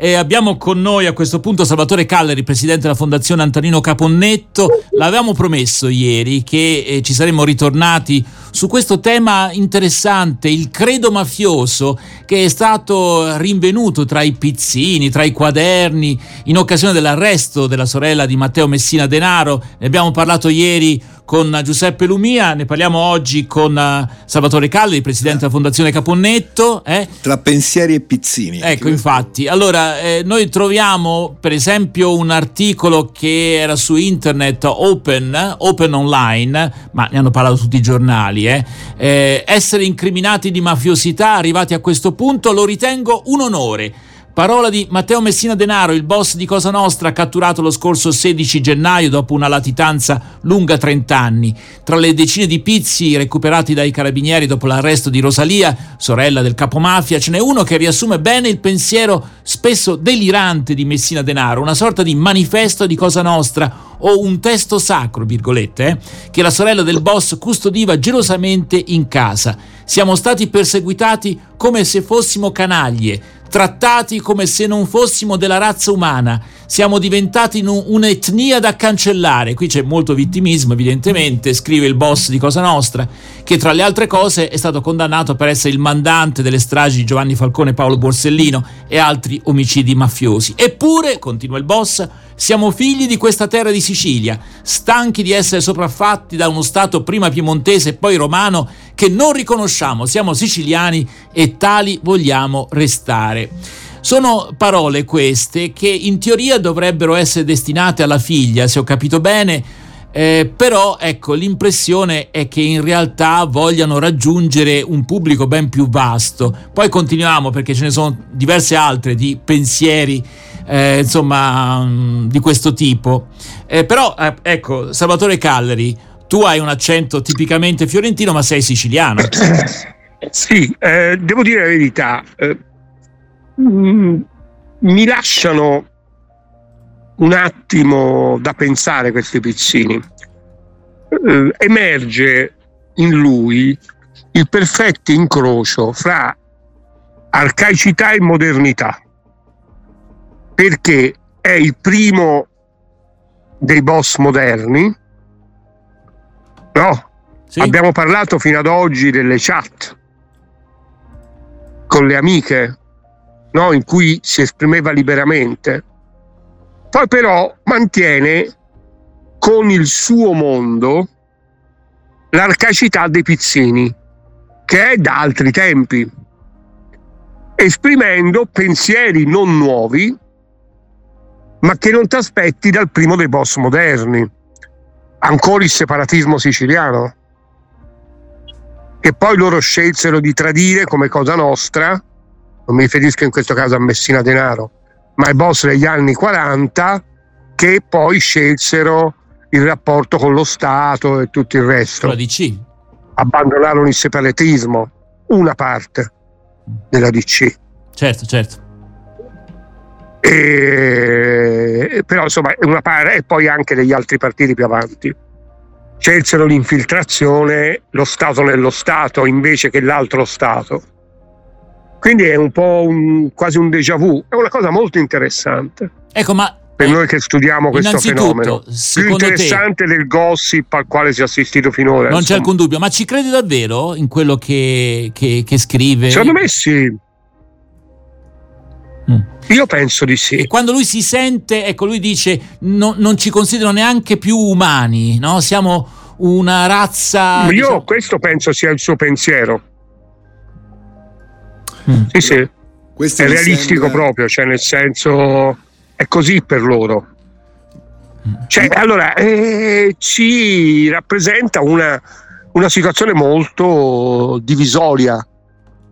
E abbiamo con noi a questo punto Salvatore Calleri, presidente della Fondazione Antonino Caponnetto. L'avevamo promesso ieri che eh, ci saremmo ritornati su questo tema interessante, il credo mafioso, che è stato rinvenuto tra i pizzini, tra i quaderni, in occasione dell'arresto della sorella di Matteo Messina Denaro. Ne abbiamo parlato ieri con Giuseppe Lumia, ne parliamo oggi con uh, Salvatore Calli, presidente della Fondazione Caponnetto. Eh? Tra pensieri e pizzini. Ecco, infatti. Allora, eh, noi troviamo per esempio un articolo che era su internet Open, Open Online, ma ne hanno parlato tutti i giornali. Eh? eh essere incriminati di mafiosità, arrivati a questo punto, lo ritengo un onore Parola di Matteo Messina Denaro, il boss di Cosa Nostra, catturato lo scorso 16 gennaio dopo una latitanza lunga 30 anni. Tra le decine di pizzi recuperati dai carabinieri dopo l'arresto di Rosalia, sorella del capomafia, ce n'è uno che riassume bene il pensiero spesso delirante di Messina Denaro, una sorta di manifesto di Cosa Nostra o un testo sacro, virgolette, eh, che la sorella del boss custodiva gelosamente in casa. Siamo stati perseguitati come se fossimo canaglie trattati come se non fossimo della razza umana. Siamo diventati un'etnia da cancellare. Qui c'è molto vittimismo, evidentemente, scrive il boss di Cosa Nostra, che tra le altre cose è stato condannato per essere il mandante delle stragi di Giovanni Falcone Paolo Borsellino e altri omicidi mafiosi. Eppure, continua il boss, siamo figli di questa terra di Sicilia, stanchi di essere sopraffatti da uno Stato prima piemontese e poi romano che non riconosciamo. Siamo siciliani e tali vogliamo restare. Sono parole queste che in teoria dovrebbero essere destinate alla figlia, se ho capito bene, eh, però ecco, l'impressione è che in realtà vogliano raggiungere un pubblico ben più vasto. Poi continuiamo perché ce ne sono diverse altre di pensieri eh, insomma mm, di questo tipo. Eh, però eh, ecco, Salvatore Calleri, tu hai un accento tipicamente fiorentino, ma sei siciliano. Sì, eh, devo dire la verità. Mm, mi lasciano un attimo da pensare questi piccini. Eh, emerge in lui il perfetto incrocio fra arcaicità e modernità, perché è il primo dei boss moderni. No, sì. abbiamo parlato fino ad oggi delle chat con le amiche, no? in cui si esprimeva liberamente poi però mantiene con il suo mondo l'arcaicità dei pizzini, che è da altri tempi, esprimendo pensieri non nuovi, ma che non ti aspetti dal primo dei boss moderni. Ancora il separatismo siciliano, che poi loro scelsero di tradire come cosa nostra, non mi riferisco in questo caso a Messina Denaro, ma ai boss degli anni 40 che poi scelsero il rapporto con lo Stato e tutto il resto. La DC. Abbandonarono il separatismo, una parte della DC. Certo, certo. E, però insomma una parte e poi anche degli altri partiti più avanti scelsero l'infiltrazione lo Stato nello Stato invece che l'altro Stato quindi è un po' un, quasi un déjà vu, è una cosa molto interessante. Ecco, ma per eh, noi che studiamo questo fenomeno. Più interessante te, del gossip al quale si è assistito finora. Non insomma. c'è alcun dubbio, ma ci credi davvero in quello che, che, che scrive? Secondo me sì. Mm. Io penso di sì. E quando lui si sente, ecco, lui dice: no, non ci considerano neanche più umani, no? Siamo una razza. Io diciamo... questo penso sia il suo pensiero. Mm. Sì, sì. Questo è realistico sembra... proprio, cioè nel senso è così per loro. Cioè, allora, eh, ci rappresenta una, una, situazione molto divisoria.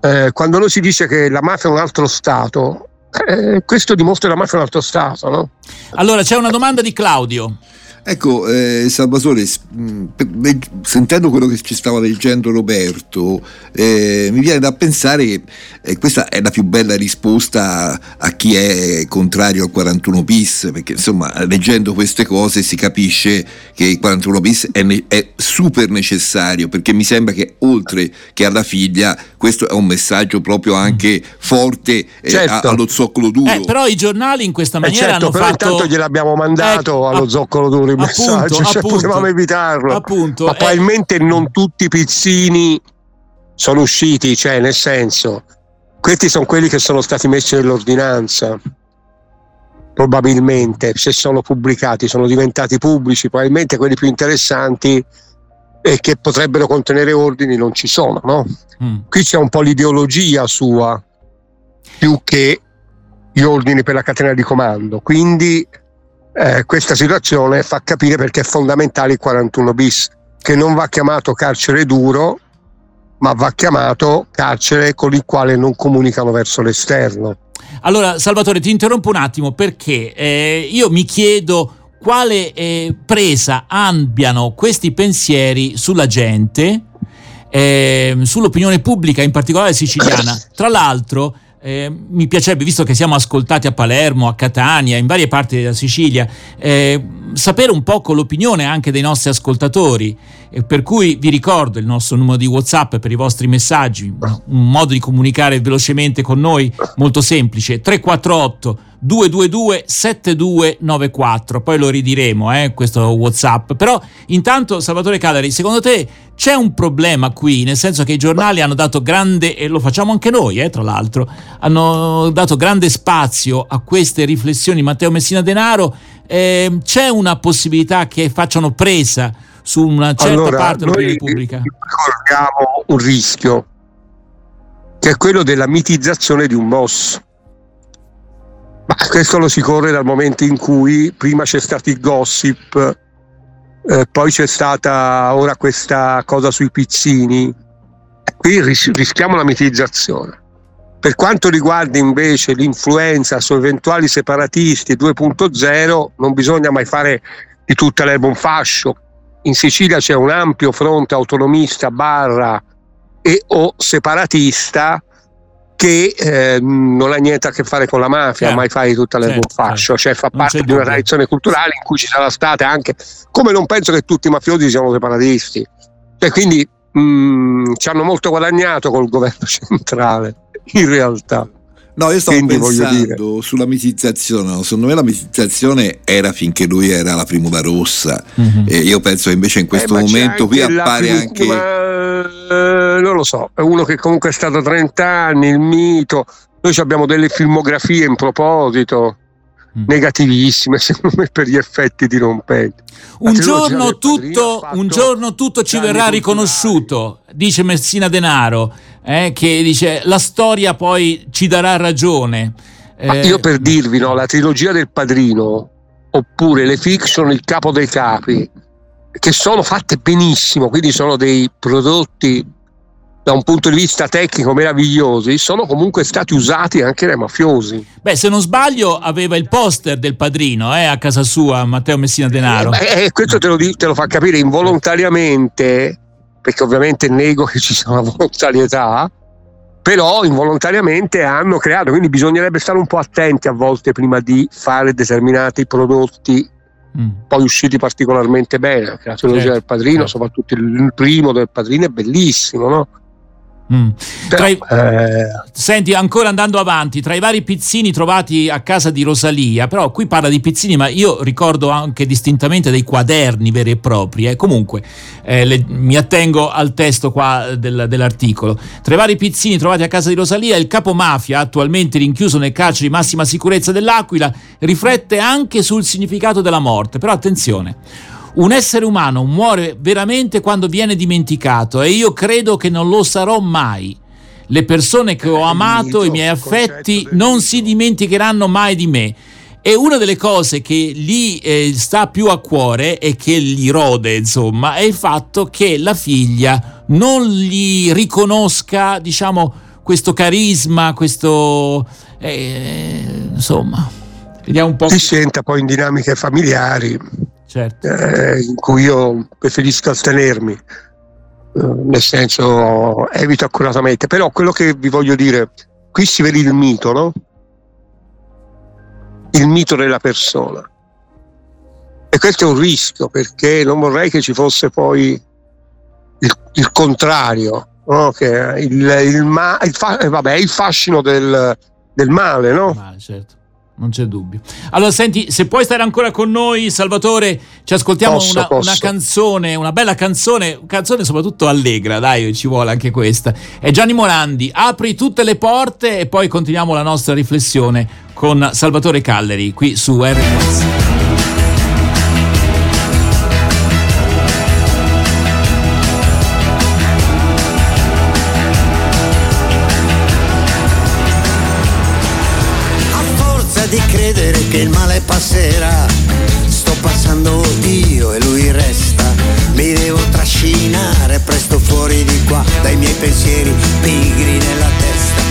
Eh, quando noi si dice che la mafia è un altro Stato, eh, questo dimostra che la mafia è un altro Stato, no? Allora, c'è una domanda di Claudio. Ecco, eh, Salvatore, mm, sentendo quello che ci stava leggendo Roberto, eh, mi viene da pensare che eh, questa è la più bella risposta a chi è contrario al 41 bis, perché insomma, leggendo queste cose si capisce che il 41 bis è, ne- è super necessario, perché mi sembra che oltre che alla figlia, questo è un messaggio proprio anche forte eh, certo. a- allo zoccolo duro. Eh, però i giornali in questa maniera certo, hanno però fatto... intanto gliel'abbiamo mandato allo zoccolo duro il appunto, messaggio, cioè appunto, potevamo evitarlo. Appunto, Ma probabilmente non tutti i pizzini sono usciti, cioè nel senso, questi sono quelli che sono stati messi nell'ordinanza. Probabilmente, se sono pubblicati, sono diventati pubblici, probabilmente quelli più interessanti e che potrebbero contenere ordini non ci sono, no? Mm. Qui c'è un po' l'ideologia sua più che gli ordini per la catena di comando. Quindi eh, questa situazione fa capire perché è fondamentale il 41 bis, che non va chiamato carcere duro, ma va chiamato carcere con il quale non comunicano verso l'esterno. Allora, Salvatore, ti interrompo un attimo perché eh, io mi chiedo quale eh, presa abbiano questi pensieri sulla gente, eh, sull'opinione pubblica, in particolare siciliana. Tra l'altro, eh, mi piacerebbe, visto che siamo ascoltati a Palermo, a Catania, in varie parti della Sicilia, eh, sapere un po' l'opinione anche dei nostri ascoltatori. Per cui vi ricordo il nostro numero di WhatsApp per i vostri messaggi, un modo di comunicare velocemente con noi molto semplice: 348 222 7294. Poi lo ridiremo, eh, questo WhatsApp. Però intanto, Salvatore Calari, secondo te c'è un problema qui, nel senso che i giornali hanno dato grande, e lo facciamo anche noi, eh, tra l'altro, hanno dato grande spazio a queste riflessioni Matteo Messina Denaro. Eh, c'è una possibilità che facciano presa su una certa allora, parte dell'opinione pubblica? Ricordiamo un rischio, che è quello della mitizzazione di un boss ma questo lo si corre dal momento in cui prima c'è stato il gossip, eh, poi c'è stata ora questa cosa sui pizzini. Qui ris- rischiamo la mitizzazione. Per quanto riguarda invece l'influenza su eventuali separatisti 2.0, non bisogna mai fare di tutta l'erba un fascio. In Sicilia c'è un ampio fronte autonomista barra e o separatista che eh, non ha niente a che fare con la mafia, certo, mai fai tutta l'erba certo, fascio, certo. cioè fa parte di una tradizione culturale in cui ci sarà stata anche, come non penso che tutti i mafiosi siano separatisti, e quindi mh, mm, ci hanno molto guadagnato col governo centrale, in realtà. No, io stavo Quindi pensando sulla mitizzazione. Secondo me la mitizzazione era finché lui era la primula rossa. Mm-hmm. E io penso che invece in questo eh, momento qui appare prima, anche. Ma, non lo so, è uno che comunque è stato 30 anni, il mito. Noi abbiamo delle filmografie in proposito. Mm. Negativissime, secondo me, per gli effetti dirompenti. Un giorno, tutto, un giorno tutto ci verrà riconosciuto, dice Messina Denaro eh, che dice la storia poi ci darà ragione. Eh, io per dirvi, no, la trilogia del padrino oppure le fiction Il capo dei capi, che sono fatte benissimo, quindi sono dei prodotti da un punto di vista tecnico meravigliosi, sono comunque stati usati anche dai mafiosi. Beh, se non sbaglio, aveva il poster del padrino eh, a casa sua, Matteo Messina Denaro. Eh, eh, questo te lo, te lo, fa capire involontariamente perché ovviamente nego che ci sia una volontarietà, però involontariamente hanno creato, quindi bisognerebbe stare un po' attenti a volte prima di fare determinati prodotti mm. poi usciti particolarmente bene, la trilogia certo, del padrino, certo. soprattutto il primo del padrino è bellissimo, no? Mm. Però, i, eh... Senti, ancora andando avanti, tra i vari pizzini trovati a casa di Rosalia, però qui parla di pizzini, ma io ricordo anche distintamente dei quaderni veri e propri. Eh. Comunque, eh, le, mi attengo al testo qua del, dell'articolo. Tra i vari pizzini trovati a casa di Rosalia, il capo mafia, attualmente rinchiuso nel carcere di massima sicurezza dell'Aquila, riflette anche sul significato della morte. Però attenzione un essere umano muore veramente quando viene dimenticato e io credo che non lo sarò mai. Le persone che ho eh, amato, i miei affetti, non si dimenticheranno mai di me. E una delle cose che gli eh, sta più a cuore e che gli rode, insomma, è il fatto che la figlia non gli riconosca, diciamo, questo carisma, questo... Eh, insomma, vediamo un po'... Si senta poi in dinamiche familiari certo. eh, in cui io preferisco astenermi, eh, nel senso evito accuratamente, però quello che vi voglio dire, qui si vede il mito, no? Il mito della persona. E questo è un rischio perché non vorrei che ci fosse poi il, il contrario, no? che il, il, ma, il, fa, eh, vabbè, il fascino del, del male, no? Male, certo non c'è dubbio. Allora, senti, se puoi stare ancora con noi, Salvatore, ci ascoltiamo posso, una, posso. una, canzone, una bella canzone, canzone soprattutto allegra, dai, ci vuole anche questa. È Gianni Morandi, apri tutte le porte e poi continuiamo la nostra riflessione con Salvatore Calleri qui su RPS. Che il male passerà. Sto passando io e lui resta. Mi devo trascinare presto fuori di qua dai miei pensieri pigri nella testa.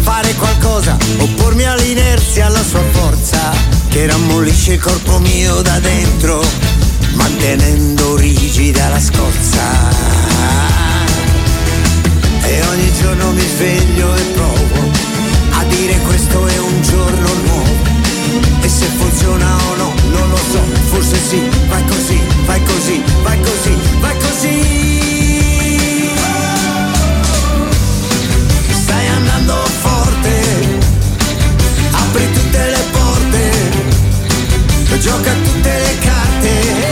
Fare qualcosa, oppormi all'inerzia, alla sua forza, che rammollisce il corpo mio da dentro, mantenendo rigida la scorza. E ogni giorno mi sveglio e provo a dire questo è un giorno nuovo se funziona o no, non lo so, forse sì, vai così, vai così, vai così, vai così. Stai andando forte, apri tutte le porte, gioca tutte le carte.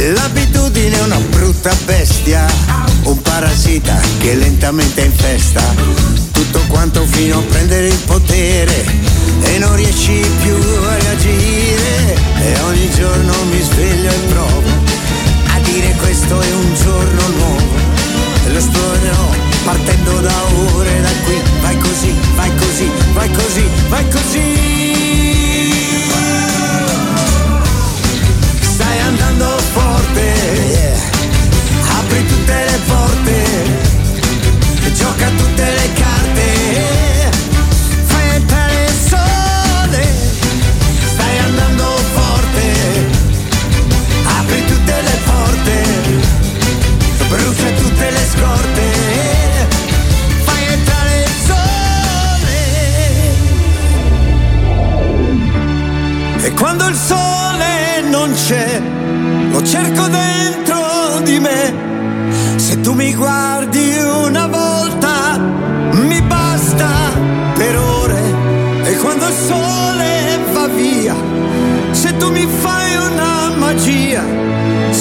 L'abitudine è una brutta bestia, un parassita che lentamente infesta tutto quanto fino a prendere il potere e non riesci più a reagire. E ogni giorno mi sveglio e provo a dire questo è un giorno nuovo. E lo esplorerò partendo da ore da qui. Vai così, vai così, vai così, vai così Apri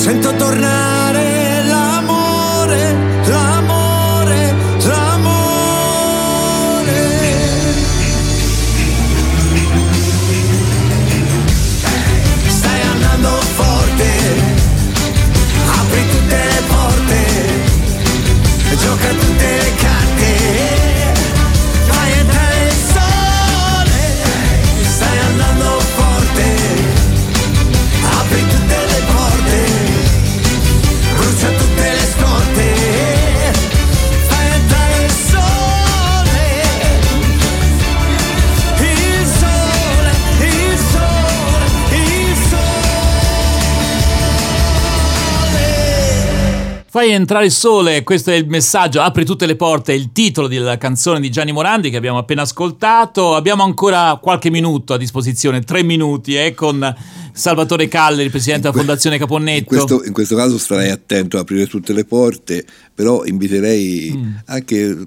sento tornare Fai entrare il sole, questo è il messaggio, apri tutte le porte, il titolo della canzone di Gianni Morandi che abbiamo appena ascoltato. Abbiamo ancora qualche minuto a disposizione, tre minuti, eh, con Salvatore Calle, presidente della Fondazione Caponnetto. In questo, in questo, caso starei attento a aprire tutte le porte, però inviterei mm. anche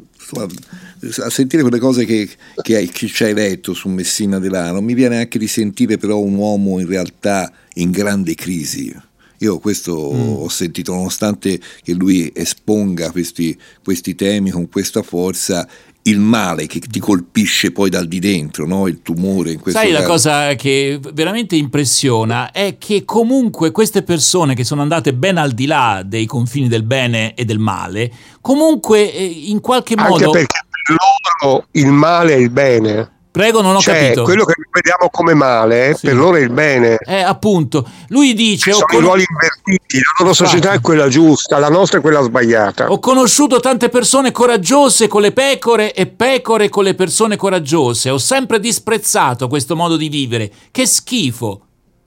a sentire quelle cose che, che, che ci hai letto su Messina Delano. Mi viene anche di sentire però un uomo in realtà in grande crisi io questo mm. ho sentito, nonostante che lui esponga questi, questi temi con questa forza, il male che ti colpisce poi dal di dentro, no? il tumore. In questo Sai caso. la cosa che veramente impressiona è che comunque queste persone che sono andate ben al di là dei confini del bene e del male, comunque eh, in qualche Anche modo... perché per loro il male è il bene. Prego, non ho cioè, capito. quello che vediamo come male, Sì. per loro è il bene. Eh, appunto, lui dice... Sono i con- ruoli invertiti, la loro Esatto. società è quella giusta, la nostra è quella sbagliata. ho conosciuto tante persone coraggiose con le pecore e pecore con le persone coraggiose. Ho sempre disprezzato questo modo di vivere. Che schifo,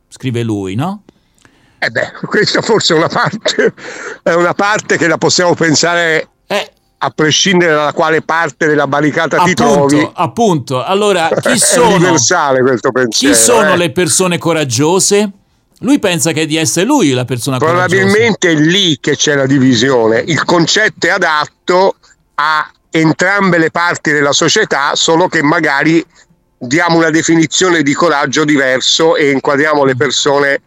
scrive lui, no? Eh beh, questa forse è una parte, è una parte che la possiamo pensare Eh, a prescindere dalla quale parte della barricata ti appunto, trovi. appunto. Allora, chi è sono... universale questo pensiero. Chi sono eh. le persone coraggiose? Lui pensa che di essere lui la persona coraggiosa. Probabilmente è lì che c'è la divisione. Il concetto è adatto a entrambe le parti della società, solo che magari diamo una definizione di coraggio diverso e inquadriamo le persone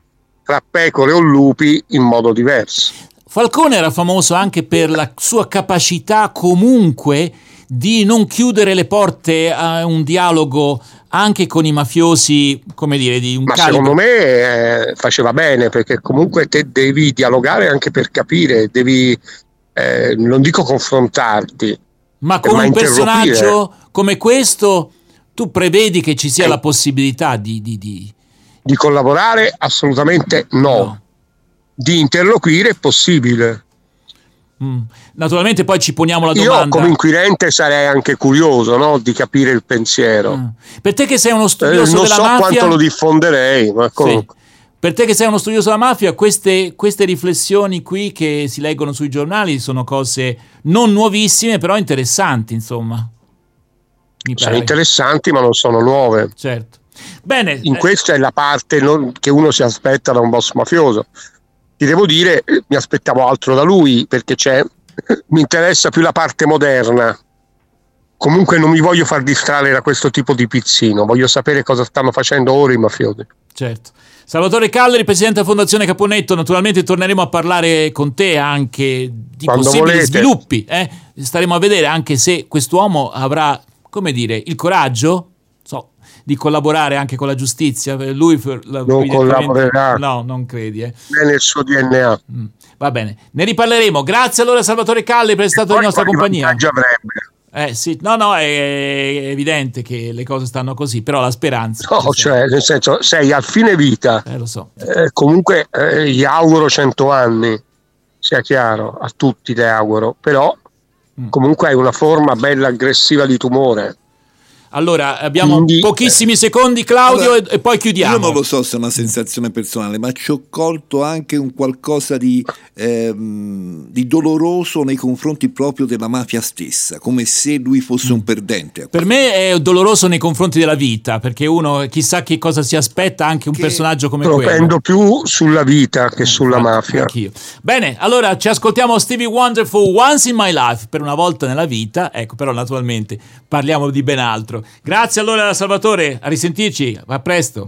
tra pecore o lupi in modo diverso. Falcone era famoso anche per la sua capacità comunque di non chiudere le porte a un dialogo anche con i mafiosi, come dire, di un Ma calibro. secondo me eh, faceva bene perché comunque te devi dialogare anche per capire, devi, eh, non dico confrontarti, Ma con ma un personaggio come questo, tu prevedi che ci sia Eh. la possibilità di... di- di- di collaborare assolutamente no, no. Di interloquire è possibile. Mm. Naturalmente poi ci poniamo la Io domanda... come inquirente sarei anche curioso no, di capire il pensiero. Mm. Per te che sei uno Eh, studioso non della so mafia... quanto lo diffonderei, ma Sì. comunque. Per te che sei uno studioso della mafia, queste, queste riflessioni qui che si leggono sui giornali sono cose non nuovissime, però interessanti, insomma. Sono interessanti ma non sono nuove. certo. Bene, In eh, questa è la parte non- che uno si aspetta da un boss mafioso. Ti devo dire, mi aspettavo altro da lui perché c'è, mi interessa più la parte moderna. Comunque non mi voglio far distrarre da questo tipo di pizzino, voglio sapere cosa stanno facendo ora i mafiosi. certo. Salvatore Calleri, presidente della Fondazione Caponetto, naturalmente torneremo a parlare con te anche di Quando possibili volete. sviluppi. eh. Staremo a vedere anche se quest'uomo avrà, come dire, il coraggio di collaborare anche con la giustizia. Lui la- Non collaborerà. No, non credi, eh. È nel suo DNA. Mm, Va bene, ne riparleremo. Grazie allora Salvatore Calli per essere stato in nostra compagnia. Eh sì, no, no, è evidente che le cose stanno così, però la speranza. No, cioè, nel senso, sei a fine vita. Eh, lo so. Eh, comunque eh, gli auguro 100 anni, sia chiaro, a tutti le auguro, però Mm. comunque hai una forma bella aggressiva di tumore. Allora, abbiamo Quindi- pochissimi secondi, Claudio, Allora, e, e poi chiudiamo. Io non lo so se è una sensazione personale, ma ci ho colto anche un qualcosa di, ehm, di doloroso nei confronti proprio della mafia stessa, come se lui fosse un perdente. Per me è doloroso nei confronti della vita, perché uno chissà che cosa si aspetta anche un Che personaggio come quello. Propendo più sulla vita che sulla Infatti, mafia. Anch'io. Bene, allora ci ascoltiamo Stevie Wonderful Once in My Life per una volta nella vita. Ecco, però naturalmente parliamo di ben altro. Grazie allora Salvatore, a risentirci, a presto.